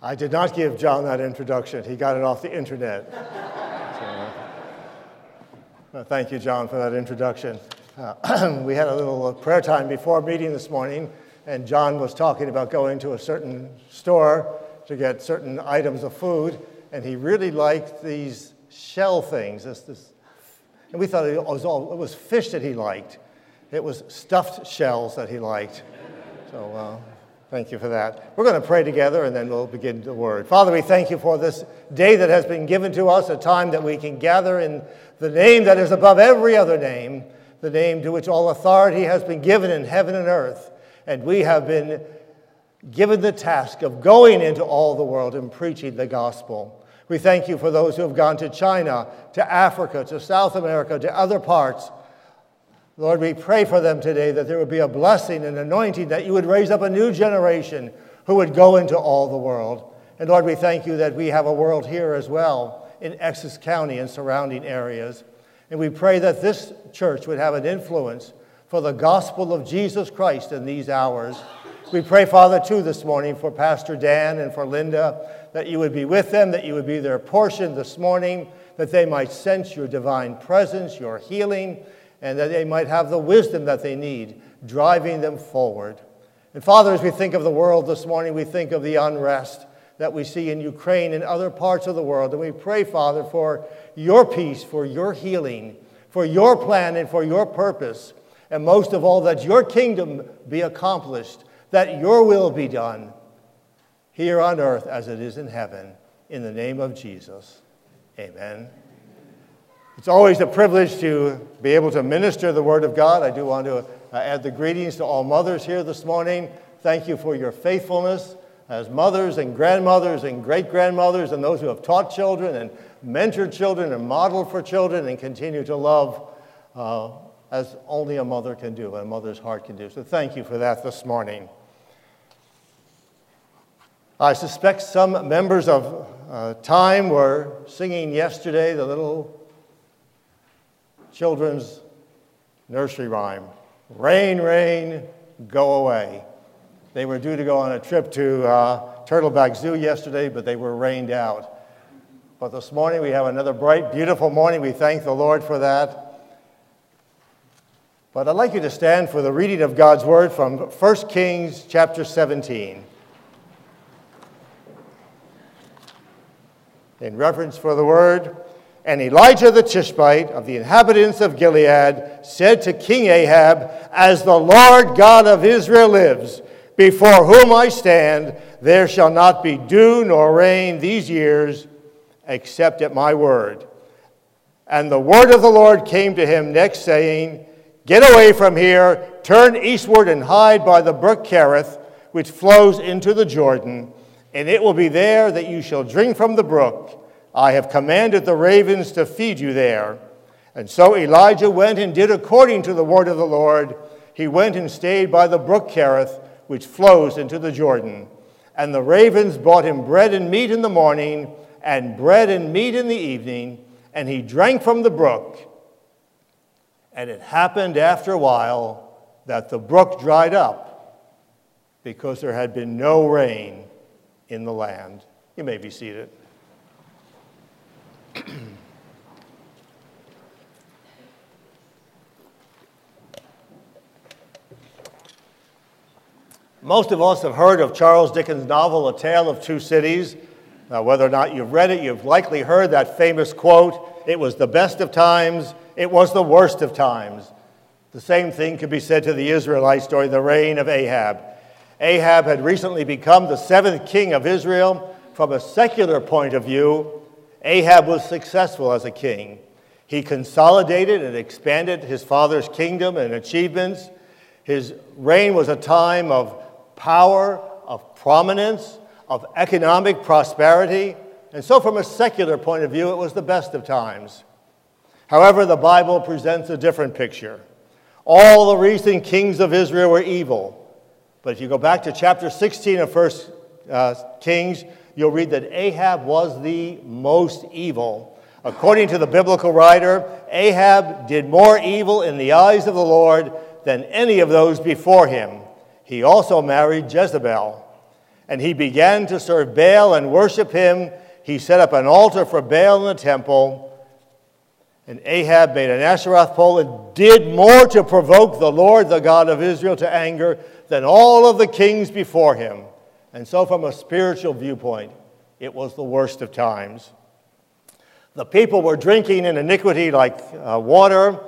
I did not give John that introduction. He got it off the internet. so, uh, thank you, John, for that introduction. Uh, we had a little uh, prayer time before meeting this morning, and John was talking about going to a certain store to get certain items of food, and he really liked these shell things. This, this, and we thought it was, all, it was fish that he liked. It was stuffed shells that he liked. So uh, thank you for that. We're going to pray together and then we'll begin the word. Father, we thank you for this day that has been given to us, a time that we can gather in the name that is above every other name, the name to which all authority has been given in heaven and earth. And we have been given the task of going into all the world and preaching the gospel. We thank you for those who have gone to China, to Africa, to South America, to other parts Lord, we pray for them today that there would be a blessing and anointing, that you would raise up a new generation who would go into all the world. And Lord, we thank you that we have a world here as well in Essex County and surrounding areas. And we pray that this church would have an influence for the gospel of Jesus Christ in these hours. We pray, Father, too, this morning for Pastor Dan and for Linda, that you would be with them, that you would be their portion this morning, that they might sense your divine presence, your healing, and that they might have the wisdom that they need, driving them forward. And Father, as we think of the world this morning, we think of the unrest that we see in Ukraine and other parts of the world. And we pray, Father, for your peace, for your healing, for your plan, and for your purpose. And most of all, that your kingdom be accomplished, that your will be done here on earth as it is in heaven. In the name of Jesus, amen. It's always a privilege to be able to minister the Word of God. I do want to uh, add the greetings to all mothers here this morning. Thank you for your faithfulness as mothers and grandmothers and great grandmothers and those who have taught children and mentored children and modeled for children and continue to love uh, as only a mother can do, a mother's heart can do. So thank you for that this morning. I suspect some members of uh, Time were singing yesterday the little children's nursery rhyme Rain, rain, go away. They were due to go on a trip to uh, Turtleback Zoo yesterday, but they were rained out. But this morning we have another bright, beautiful morning. We thank the Lord for that. But I'd like you to stand for the reading of God's word from 1 Kings chapter 17. In reference for the word, and Elijah the Tishbite of the inhabitants of Gilead said to King Ahab, As the Lord God of Israel lives, before whom I stand, there shall not be dew nor rain these years, except at my word. And the word of the Lord came to him next, saying, Get away from here, turn eastward, and hide by the brook Kerith, which flows into the Jordan, and it will be there that you shall drink from the brook I have commanded the ravens to feed you there. And so Elijah went and did according to the word of the Lord. He went and stayed by the brook Kerith, which flows into the Jordan. And the ravens brought him bread and meat in the morning, and bread and meat in the evening, and he drank from the brook. And it happened after a while that the brook dried up because there had been no rain in the land. You may be seated. Most of us have heard of Charles Dickens' novel, A Tale of Two Cities. Now, whether or not you've read it, you've likely heard that famous quote It was the best of times, it was the worst of times. The same thing could be said to the Israelites during the reign of Ahab. Ahab had recently become the seventh king of Israel. From a secular point of view, Ahab was successful as a king. He consolidated and expanded his father's kingdom and achievements. His reign was a time of power, of prominence, of economic prosperity. And so, from a secular point of view, it was the best of times. However, the Bible presents a different picture. All the recent kings of Israel were evil. But if you go back to chapter 16 of 1 uh, Kings, you'll read that Ahab was the most evil. According to the biblical writer, Ahab did more evil in the eyes of the Lord than any of those before him. He also married Jezebel. and he began to serve Baal and worship him. He set up an altar for Baal in the temple. And Ahab made an Asherah pole and did more to provoke the Lord, the God of Israel, to anger than all of the kings before him. And so, from a spiritual viewpoint, it was the worst of times. The people were drinking in iniquity like uh, water.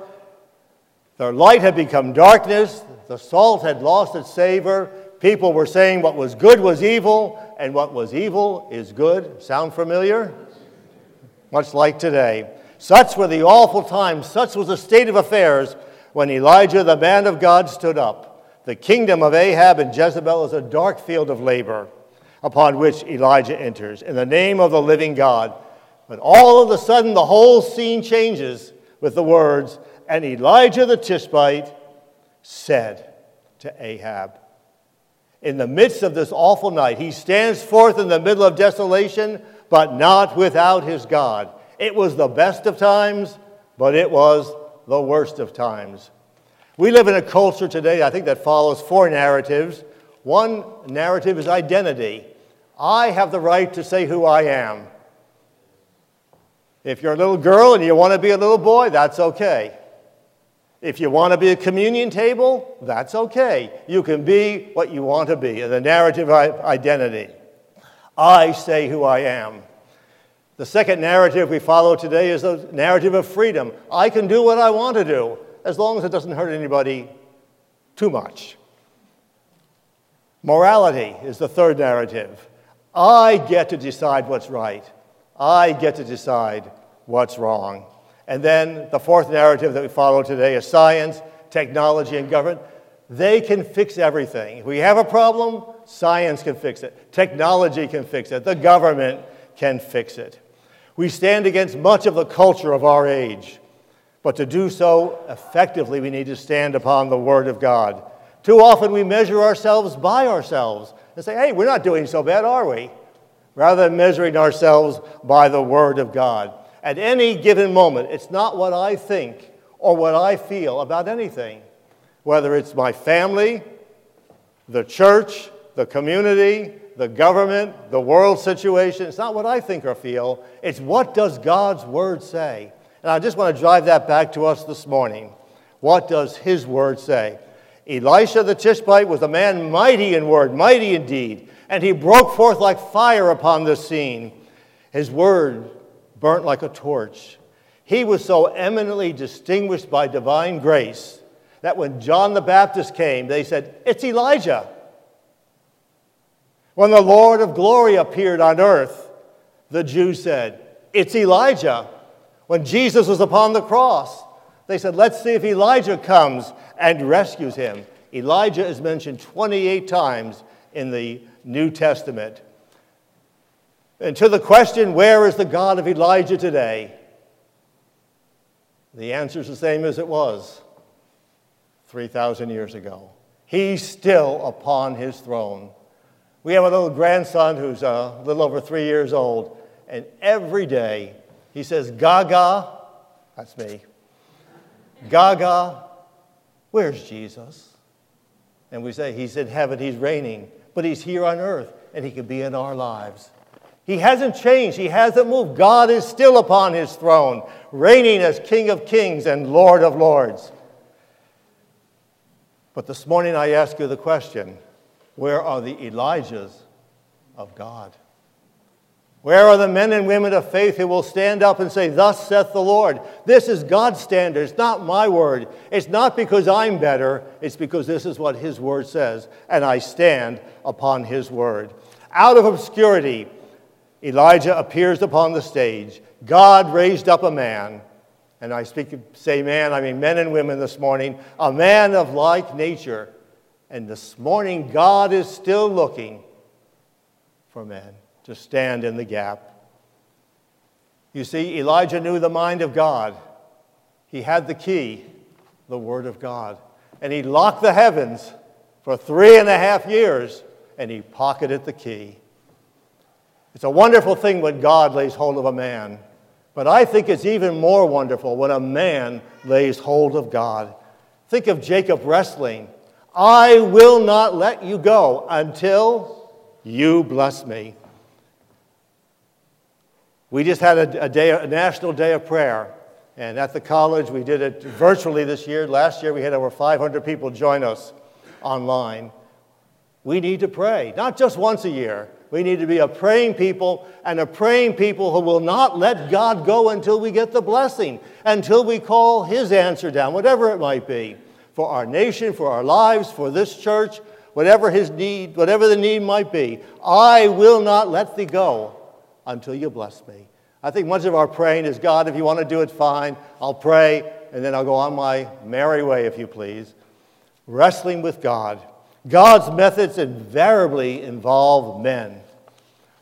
Their light had become darkness. The salt had lost its savor. People were saying what was good was evil, and what was evil is good. Sound familiar? Much like today. Such were the awful times, such was the state of affairs when Elijah, the man of God, stood up. The kingdom of Ahab and Jezebel is a dark field of labor upon which Elijah enters in the name of the living God. But all of a sudden, the whole scene changes with the words, And Elijah the Tishbite said to Ahab, in the midst of this awful night, he stands forth in the middle of desolation, but not without his God. It was the best of times, but it was the worst of times. We live in a culture today, I think, that follows four narratives. One narrative is identity. I have the right to say who I am. If you're a little girl and you want to be a little boy, that's okay. If you want to be a communion table, that's okay. You can be what you want to be, the narrative identity. I say who I am. The second narrative we follow today is the narrative of freedom. I can do what I want to do, as long as it doesn't hurt anybody too much. Morality is the third narrative. I get to decide what's right. I get to decide what's wrong. And then the fourth narrative that we follow today is science, technology, and government. They can fix everything. If we have a problem, science can fix it, technology can fix it, the government can fix it. We stand against much of the culture of our age, but to do so effectively, we need to stand upon the Word of God. Too often we measure ourselves by ourselves and say, hey, we're not doing so bad, are we? rather than measuring ourselves by the Word of God. At any given moment, it's not what I think or what I feel about anything, whether it's my family, the church, the community, the government, the world situation. It's not what I think or feel, it's what does God's Word say. And I just want to drive that back to us this morning. What does His Word say? Elisha the Tishbite was a man mighty in word, mighty in deed and he broke forth like fire upon the scene. His word burnt like a torch. He was so eminently distinguished by divine grace that when John the Baptist came, they said, It's Elijah. When the Lord of glory appeared on earth, the Jews said, It's Elijah. When Jesus was upon the cross, they said, Let's see if Elijah comes and rescues him. Elijah is mentioned 28 times in the New Testament. And to the question, where is the God of Elijah today? The answer is the same as it was 3,000 years ago. He's still upon his throne. We have a little grandson who's uh, a little over three years old, and every day he says, Gaga, that's me, Gaga, where's Jesus? And we say, He's in heaven, He's reigning but He's here on earth and He can be in our lives. He hasn't changed, He hasn't moved. God is still upon His throne, reigning as King of kings and Lord of lords. But this morning I ask you the question where are the Elijahs of God? Where are the men and women of faith who will stand up and say, Thus saith the Lord? This is God's standard. It's not my word. It's not because I'm better. It's because this is what His word says, and I stand upon His word. Out of obscurity, Elijah appears upon the stage. God raised up a man, and I speak, say man, I mean men and women this morning, a man of like nature. And this morning, God is still looking for men to stand in the gap. You see, Elijah knew the mind of God. He had the key, the Word of God. And he locked the heavens for three and a half years, and he pocketed the key. It's a wonderful thing when God lays hold of a man, but I think it's even more wonderful when a man lays hold of God. Think of Jacob wrestling. I will not let you go until you bless me. We just had a, a, day, a national day of prayer. And at the college, we did it virtually this year. Last year, we had over 500 people join us online. We need to pray, not just once a year. We need to be a praying people and a praying people who will not let God go until we get the blessing, until we call His answer down, whatever it might be, for our nation, for our lives, for this church, whatever His need, whatever the need might be. I will not let thee go until you bless me. I think much of our praying is God, if you want to do it, fine. I'll pray, and then I'll go on my merry way, if you please. Wrestling with God. God's methods invariably involve men.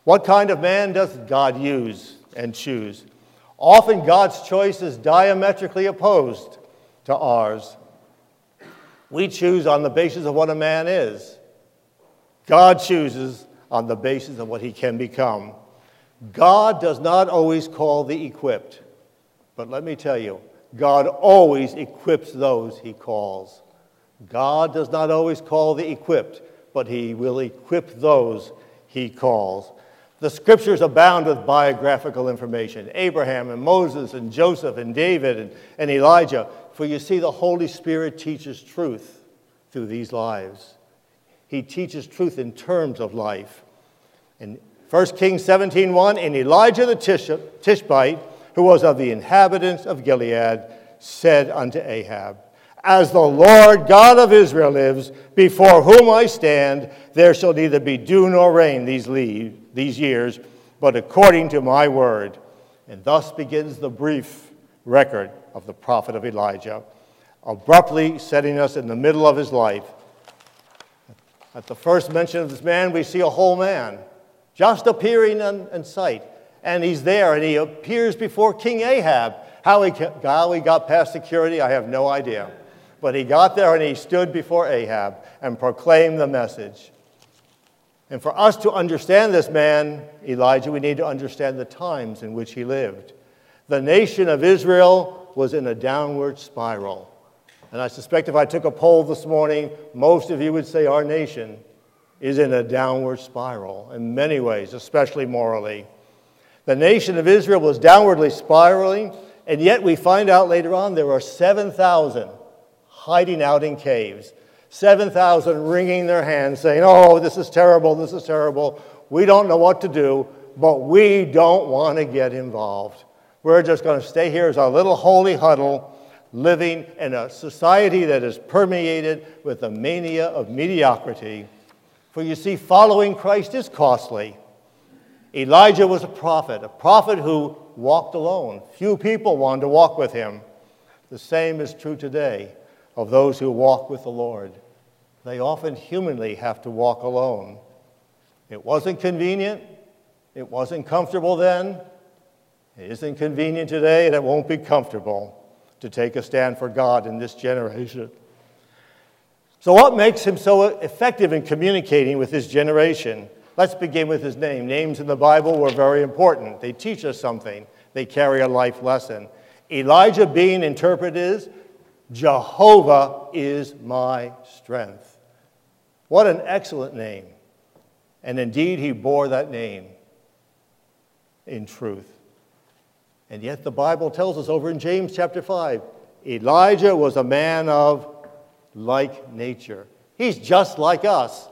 What kind of man does God use and choose? Often God's choice is diametrically opposed to ours. We choose on the basis of what a man is. God chooses on the basis of what he can become. God does not always call the equipped, but let me tell you, God always equips those he calls. God does not always call the equipped, but he will equip those he calls. The scriptures abound with biographical information Abraham and Moses and Joseph and David and, and Elijah. For you see, the Holy Spirit teaches truth through these lives. He teaches truth in terms of life. And 1 Kings 17:1, and Elijah the Tishbite, who was of the inhabitants of Gilead, said unto Ahab, As the Lord God of Israel lives, before whom I stand, there shall neither be dew nor rain these, leave, these years, but according to my word. And thus begins the brief record of the prophet of Elijah, abruptly setting us in the middle of his life. At the first mention of this man, we see a whole man just appearing in, in sight. And he's there, and he appears before King Ahab. How he, how he got past security, I have no idea. But he got there and he stood before Ahab and proclaimed the message. And for us to understand this man, Elijah, we need to understand the times in which he lived. The nation of Israel was in a downward spiral. And I suspect if I took a poll this morning, most of you would say our nation is in a downward spiral in many ways, especially morally. The nation of Israel was downwardly spiraling, and yet we find out later on there are 7,000 hiding out in caves. 7,000 wringing their hands, saying, Oh, this is terrible, this is terrible. We don't know what to do, but we don't want to get involved. We're just going to stay here as our little holy huddle, living in a society that is permeated with the mania of mediocrity for you see, following Christ is costly. Elijah was a prophet, a prophet who walked alone. Few people wanted to walk with him. The same is true today of those who walk with the Lord. They often humanly have to walk alone. It wasn't convenient, it wasn't comfortable then, it isn't convenient today, and it won't be comfortable to take a stand for God in this generation. So, what makes him so effective in communicating with his generation? Let's begin with his name. Names in the Bible were very important. They teach us something, they carry a life lesson. Elijah being interpreted is Jehovah is my strength. What an excellent name. And indeed, he bore that name in truth. And yet, the Bible tells us over in James chapter 5 Elijah was a man of like nature. He's just like us.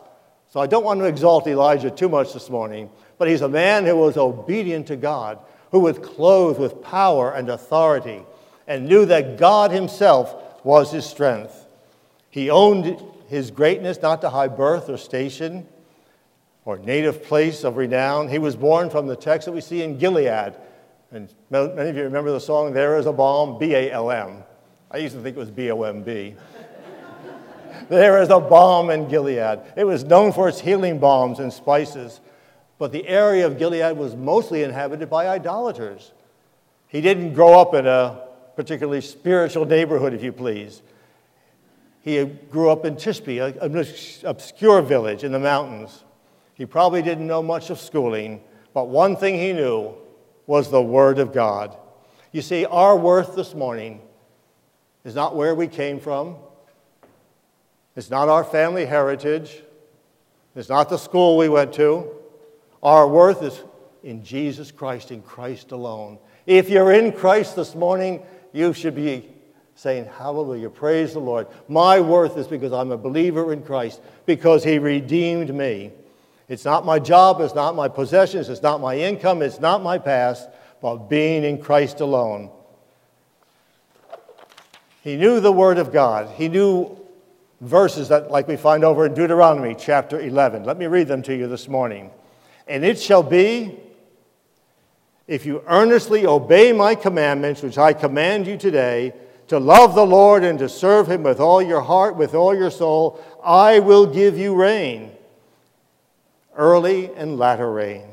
So I don't want to exalt Elijah too much this morning, but he's a man who was obedient to God, who was clothed with power and authority, and knew that God himself was his strength. He owned his greatness not to high birth or station or native place of renown. He was born from the text that we see in Gilead. And many of you remember the song, There is a Balm, B A L M. I used to think it was B O M B. There is a balm in Gilead. It was known for its healing balms and spices, but the area of Gilead was mostly inhabited by idolaters. He didn't grow up in a particularly spiritual neighborhood, if you please. He grew up in Tishbe, an obscure village in the mountains. He probably didn't know much of schooling, but one thing he knew was the Word of God. You see, our worth this morning is not where we came from, it's not our family heritage. It's not the school we went to. Our worth is in Jesus Christ, in Christ alone. If you're in Christ this morning, you should be saying, Hallelujah, praise the Lord. My worth is because I'm a believer in Christ, because He redeemed me. It's not my job, it's not my possessions, it's not my income, it's not my past, but being in Christ alone. He knew the Word of God. He knew verses that, like we find over in Deuteronomy chapter 11. Let me read them to you this morning. And it shall be, if you earnestly obey my commandments, which I command you today, to love the Lord and to serve him with all your heart, with all your soul, I will give you rain, early and latter rain.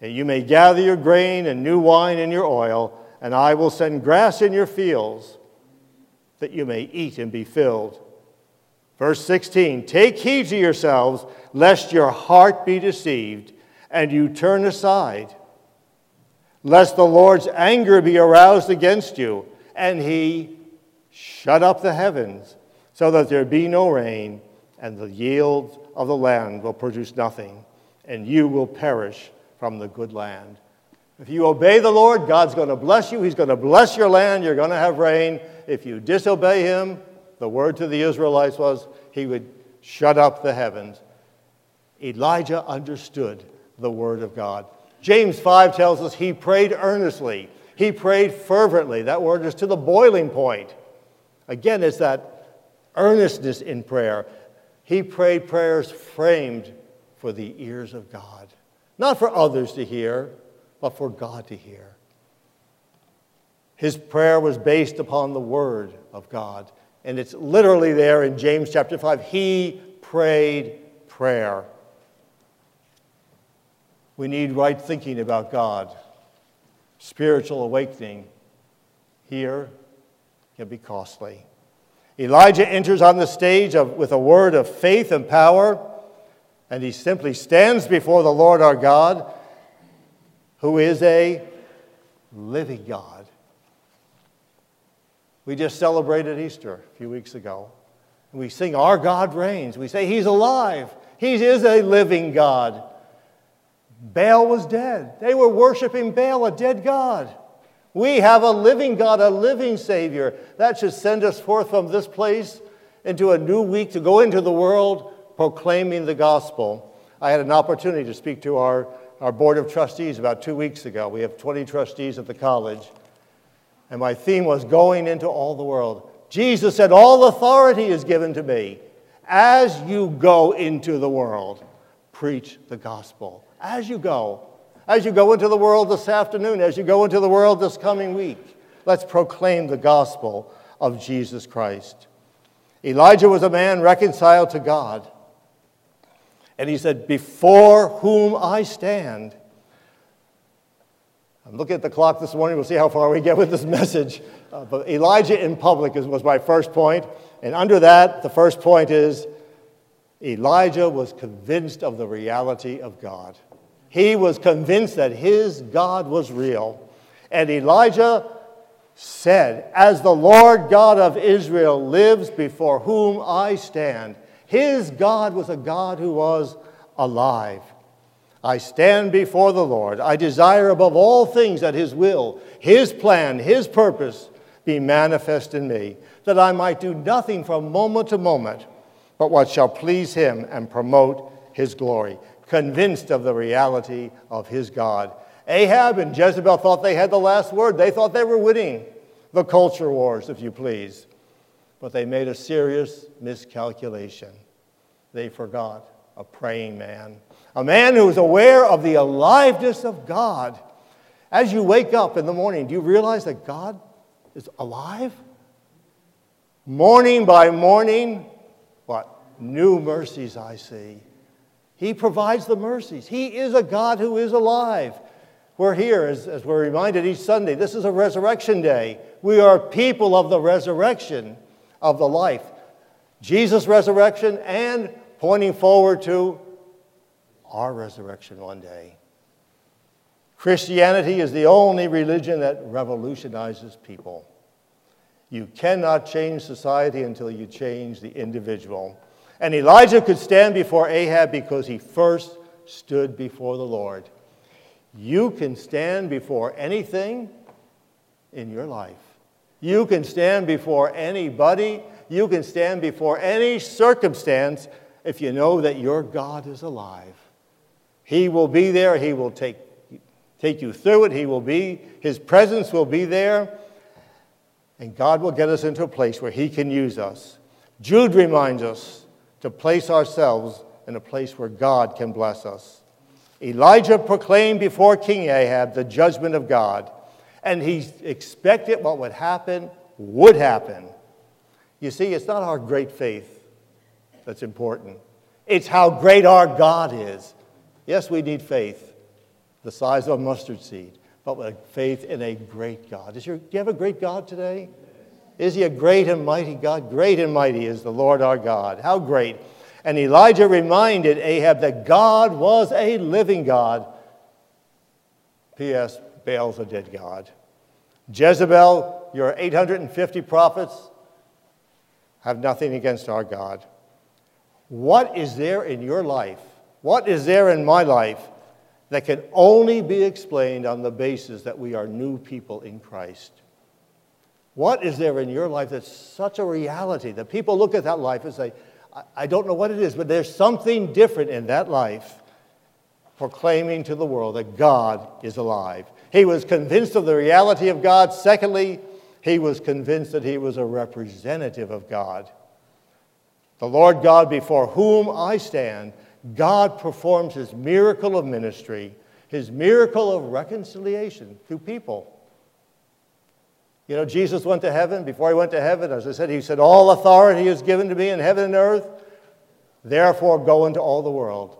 And you may gather your grain and new wine and your oil, and I will send grass in your fields, that you may eat and be filled. Verse 16 Take heed to yourselves, lest your heart be deceived, and you turn aside, lest the Lord's anger be aroused against you, and he shut up the heavens, so that there be no rain, and the yield of the land will produce nothing, and you will perish from the good land. If you obey the Lord, God's going to bless you. He's going to bless your land. You're going to have rain. If you disobey Him, the word to the Israelites was He would shut up the heavens. Elijah understood the word of God. James 5 tells us he prayed earnestly, he prayed fervently. That word is to the boiling point. Again, it's that earnestness in prayer. He prayed prayers framed for the ears of God. Not for others to hear, but for God to hear. His prayer was based upon the Word of God. And it's literally there in James chapter 5. He prayed prayer. We need right thinking about God. Spiritual awakening here can be costly. Elijah enters on the stage of, with a word of faith and power and he simply stands before the Lord our God, who is a living God. We just celebrated Easter a few weeks ago. We sing, Our God reigns. We say, He's alive. He is a living God. Baal was dead. They were worshiping Baal, a dead God. We have a living God, a living Savior. That should send us forth from this place into a new week to go into the world proclaiming the gospel. I had an opportunity to speak to our, our board of trustees about two weeks ago. We have 20 trustees at the college. And my theme was going into all the world. Jesus said, All authority is given to me. As you go into the world, preach the gospel. As you go. As you go into the world this afternoon, as you go into the world this coming week, let's proclaim the gospel of Jesus Christ. Elijah was a man reconciled to God. And he said, Before whom I stand. I'm looking at the clock this morning. We'll see how far we get with this message. Uh, but Elijah in public is, was my first point. And under that, the first point is Elijah was convinced of the reality of God. He was convinced that his God was real. And Elijah said, As the Lord God of Israel lives before whom I stand, his God was a God who was alive. I stand before the Lord. I desire above all things that His will, His plan, His purpose be manifest in me, that I might do nothing from moment to moment but what shall please Him and promote His glory, convinced of the reality of His God. Ahab and Jezebel thought they had the last word. They thought they were winning the culture wars, if you please but they made a serious miscalculation. They forgot a praying man, a man who is aware of the aliveness of God. As you wake up in the morning, do you realize that God is alive? Morning by morning, what? New mercies I see. He provides the mercies. He is a God who is alive. We're here, as, as we're reminded each Sunday, this is a resurrection day. We are people of the resurrection of the life. Jesus' resurrection and pointing forward to our resurrection one day. Christianity is the only religion that revolutionizes people. You cannot change society until you change the individual. And Elijah could stand before Ahab because he first stood before the Lord. You can stand before anything in your life. You can stand before anybody. You can stand before any circumstance if you know that your God is alive. He will be there. He will take, take you through it. He will be, His presence will be there. And God will get us into a place where He can use us. Jude reminds us to place ourselves in a place where God can bless us. Elijah proclaimed before King Ahab the judgment of God, and he expected what would happen would happen. You see, it's not our great faith that's important, it's how great our God is. Yes, we need faith, the size of a mustard seed, but with faith in a great God. Your, do you have a great God today? Is he a great and mighty God? Great and mighty is the Lord our God. How great. And Elijah reminded Ahab that God was a living God. P.S. Baal's a dead God. Jezebel, your 850 prophets have nothing against our God. What is there in your life? What is there in my life that can only be explained on the basis that we are new people in Christ? What is there in your life that's such a reality that people look at that life and say, I don't know what it is, but there's something different in that life proclaiming to the world that God is alive. He was convinced of the reality of God. Secondly, he was convinced that he was a representative of God. The Lord God before whom I stand, God performs his miracle of ministry, his miracle of reconciliation to people. You know, Jesus went to heaven. Before he went to heaven, as I said, he said, All authority is given to me in heaven and earth. Therefore, go into all the world.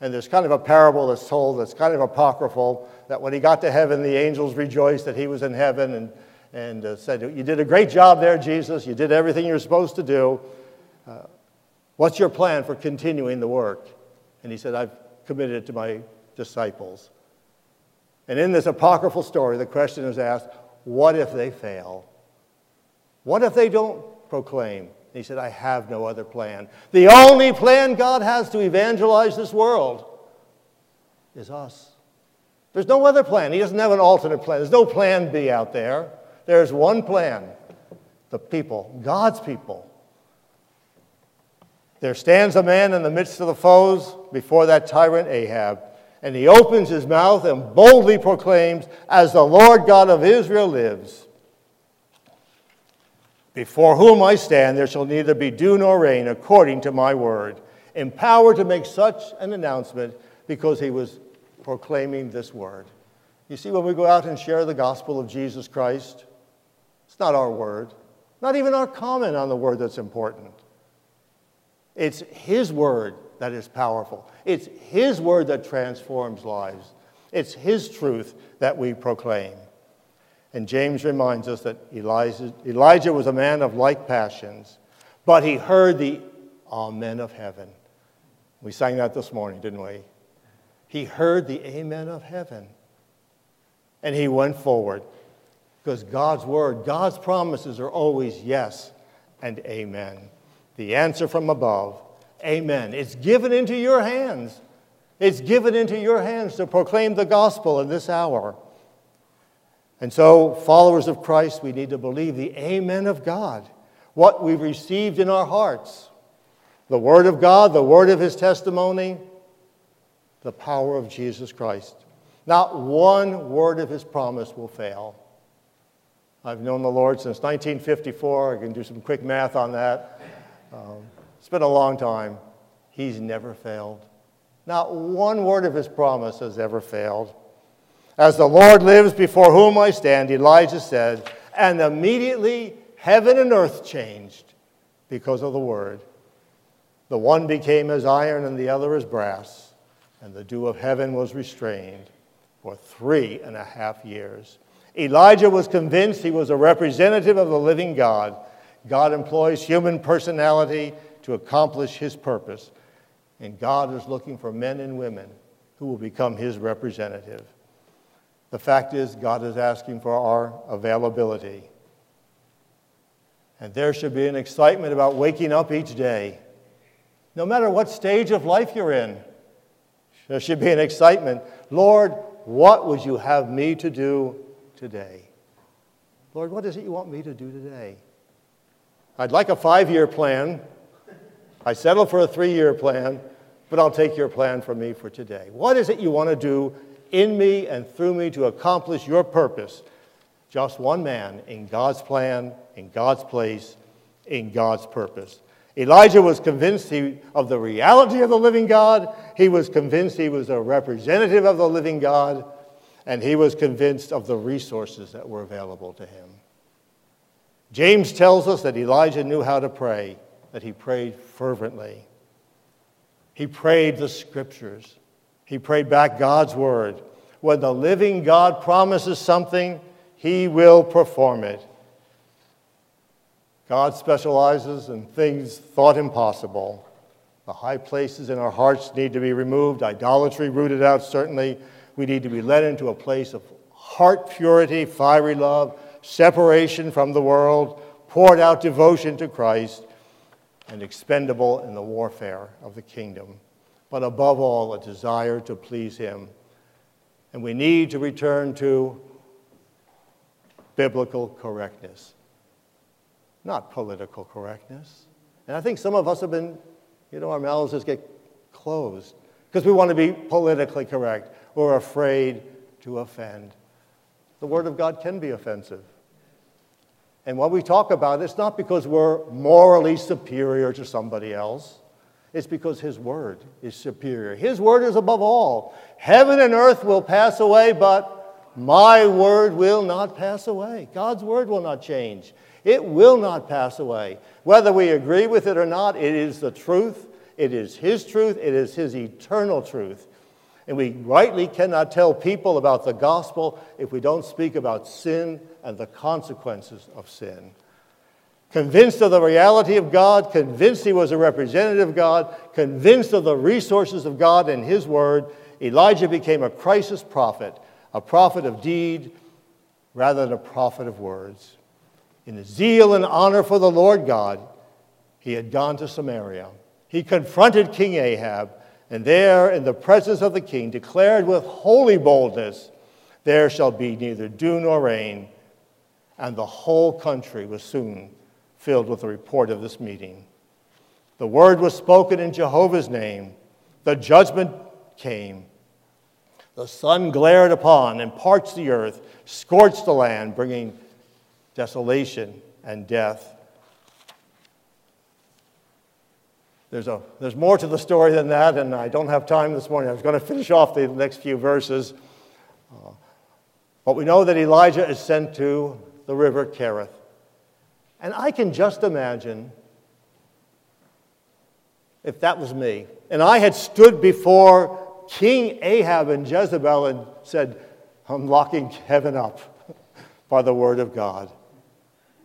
And there's kind of a parable that's told that's kind of apocryphal that when he got to heaven, the angels rejoiced that he was in heaven and, and uh, said, You did a great job there, Jesus. You did everything you're supposed to do. Uh, what's your plan for continuing the work? And he said, I've committed it to my disciples. And in this apocryphal story, the question is asked what if they fail? What if they don't proclaim? he said, I have no other plan. The only plan God has to evangelize this world is us. There's no other plan. He doesn't have an alternate plan. There's no plan B out there. There's one plan the people, God's people. There stands a man in the midst of the foes before that tyrant Ahab and he opens his mouth and boldly proclaims, As the Lord God of Israel lives, before whom I stand, there shall neither be dew nor rain, according to my word. Empowered to make such an announcement because he was proclaiming this word. You see, when we go out and share the gospel of Jesus Christ, it's not our word, not even our comment on the word that's important. It's his word that is powerful. It's His word that transforms lives. It's His truth that we proclaim. And James reminds us that Elijah, Elijah was a man of like passions, but he heard the Amen of heaven. We sang that this morning, didn't we? He heard the Amen of heaven. And he went forward. Because God's word, God's promises are always yes and amen. The answer from above Amen. It's given into your hands. It's given into your hands to proclaim the gospel in this hour. And so, followers of Christ, we need to believe the Amen of God, what we've received in our hearts the Word of God, the Word of His testimony, the power of Jesus Christ. Not one word of His promise will fail. I've known the Lord since 1954. I can do some quick math on that. Um, it's been a long time. He's never failed. Not one word of his promise has ever failed. As the Lord lives before whom I stand, Elijah said, and immediately heaven and earth changed because of the word. The one became as iron and the other as brass, and the dew of heaven was restrained for three and a half years. Elijah was convinced he was a representative of the living God. God employs human personality to accomplish his purpose. And God is looking for men and women who will become his representative. The fact is, God is asking for our availability. And there should be an excitement about waking up each day No matter what stage of life you're in, there should be an excitement. Lord, what would you have me to do today? Lord, what is it you want me to do today? I'd like a five year plan. I settle for a three year plan, but I'll take your plan from me for today. What is it you want to do in me and through me to accomplish your purpose? Just one man in God's plan, in God's place, in God's purpose. Elijah was convinced he, of the reality of the living God. He was convinced he was a representative of the living God. And he was convinced of the resources that were available to him. James tells us that Elijah knew how to pray, that he prayed fervently. He prayed the scriptures, he prayed back God's word. When the living God promises something, he will perform it. God specializes in things thought impossible. The high places in our hearts need to be removed, idolatry rooted out, certainly. We need to be led into a place of heart purity, fiery love, separation from the world, poured out devotion to Christ, and expendable in the warfare of the kingdom. But above all, a desire to please Him. And we need to return to biblical correctness not political correctness. And I think some of us have been, you know, our mouths just get closed because we want to be politically correct. We're afraid to offend. The Word of God can be offensive. And when we talk about it, it's not because we're morally superior to somebody else. It's because His Word is superior. His Word is above all. Heaven and earth will pass away, but my Word will not pass away. God's Word will not change. It will not pass away. Whether we agree with it or not, it is the truth. It is His truth. It is His eternal truth. And we rightly cannot tell people about the gospel if we don't speak about sin and the consequences of sin. Convinced of the reality of God, convinced he was a representative of God, convinced of the resources of God and his word, Elijah became a crisis prophet, a prophet of deed rather than a prophet of words. In zeal and honor for the Lord God, he had gone to Samaria. He confronted King Ahab, and there, in the presence of the king, declared with holy boldness, There shall be neither dew nor rain. And the whole country was soon filled with the report of this meeting. The word was spoken in Jehovah's name. The judgment came. The sun glared upon and parched the earth, scorched the land, bringing desolation, and death. There's, a, there's more to the story than that, and I don't have time this morning. I was going to finish off the next few verses. Uh, but we know that Elijah is sent to the river Kerith. And I can just imagine if that was me, and I had stood before King Ahab and Jezebel and said, I'm locking heaven up by the word of God.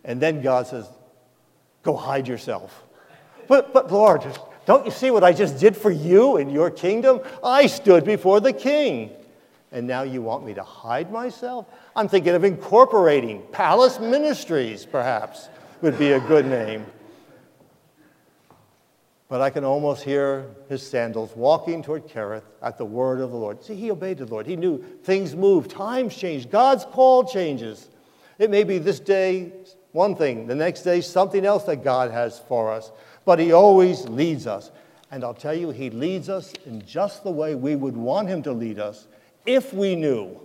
And then God says, Go hide yourself. But, but Lord, don't you see what I just did for you in your kingdom? I stood before the king. And now you want me to hide myself? I'm thinking of incorporating palace ministries, perhaps, would be a good name. But I can almost hear his sandals walking toward Kerith at the word of the Lord. See, he obeyed the Lord. He knew things move, times change, God's call changes. It may be this day one thing, the next day, something else that God has for us. But He always leads us. And I'll tell you, He leads us in just the way we would want Him to lead us if we knew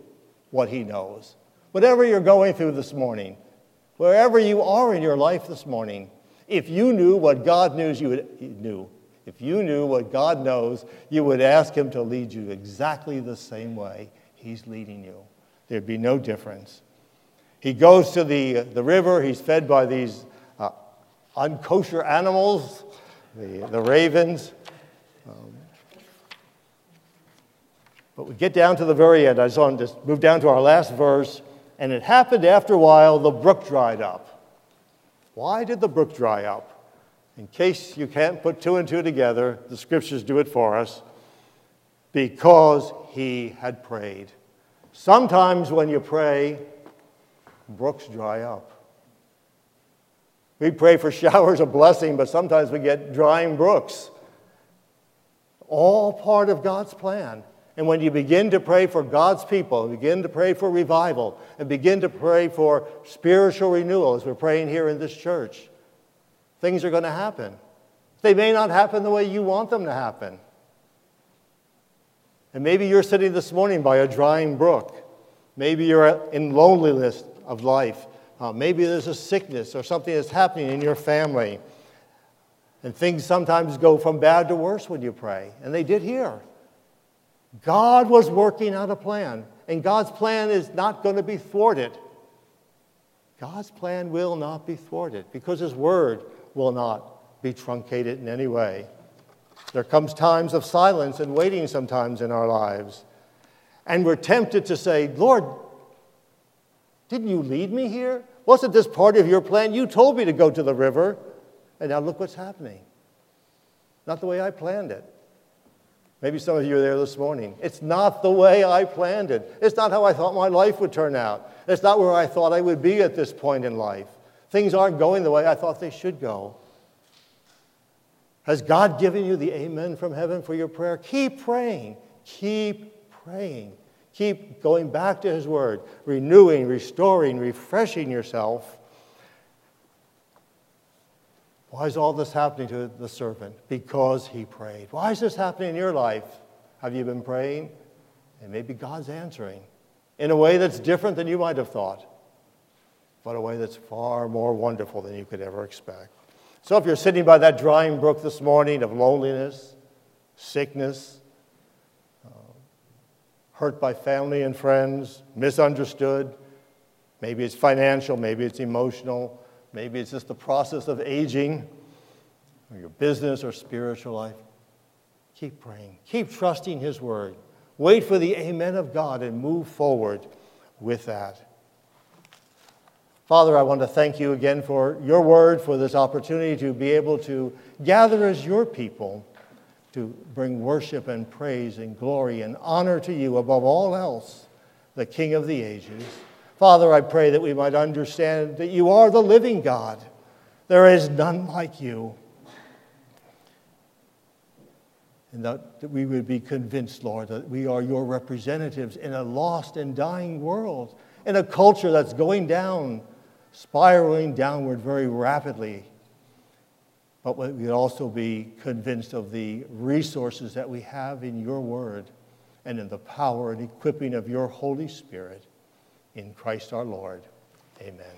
what He knows. Whatever you're going through this morning, wherever you are in your life this morning, if you knew what God knew, you would, knew. If you knew what God knows, you would ask Him to lead you exactly the same way He's leading you. There'd be no difference. He goes to the, the river. He's fed by these unkosher animals, the, the ravens. Um, but we get down to the very end. I just want to move down to our last verse. And it happened after a while, the brook dried up. Why did the brook dry up? In case you can't put two and two together, the scriptures do it for us. Because he had prayed. Sometimes when you pray, brooks dry up. We pray for showers of blessing, but sometimes we get drying brooks. all part of God's plan. And when you begin to pray for God's people, begin to pray for revival, and begin to pray for spiritual renewal, as we're praying here in this church, things are going to happen. They may not happen the way you want them to happen. And maybe you're sitting this morning by a drying brook. Maybe you're in loneliness of life. Uh, maybe there's a sickness or something that's happening in your family. And things sometimes go from bad to worse when you pray. And they did here. God was working out a plan, and God's plan is not going to be thwarted. God's plan will not be thwarted because His word will not be truncated in any way. There comes times of silence and waiting sometimes in our lives. And we're tempted to say, Lord, didn't you lead me here? Wasn't this part of your plan? You told me to go to the river. And now look what's happening. Not the way I planned it. Maybe some of you are there this morning. It's not the way I planned it. It's not how I thought my life would turn out. It's not where I thought I would be at this point in life. Things aren't going the way I thought they should go. Has God given you the amen from heaven for your prayer? Keep praying. Keep praying. Keep going back to His Word, renewing, restoring, refreshing yourself. Why is all this happening to the servant? Because he prayed. Why is this happening in your life? Have you been praying? And maybe God's answering in a way that's different than you might have thought, but a way that's far more wonderful than you could ever expect. So if you're sitting by that drying brook this morning of loneliness, sickness, hurt by family and friends, misunderstood, maybe it's financial, maybe it's emotional, Maybe it's just the process of aging, or your business or spiritual life. Keep praying. Keep trusting His word. Wait for the amen of God and move forward with that. Father, I want to thank you again for your word, for this opportunity to be able to gather as your people to bring worship and praise and glory and honor to you above all else, the King of the ages. Father, I pray that we might understand that you are the living God. There is none like you. And that we would be convinced, Lord, that we are your representatives in a lost and dying world, in a culture that's going down, spiraling downward very rapidly. But we would also be convinced of the resources that we have in your word and in the power and equipping of your Holy Spirit in Christ our Lord. Amen.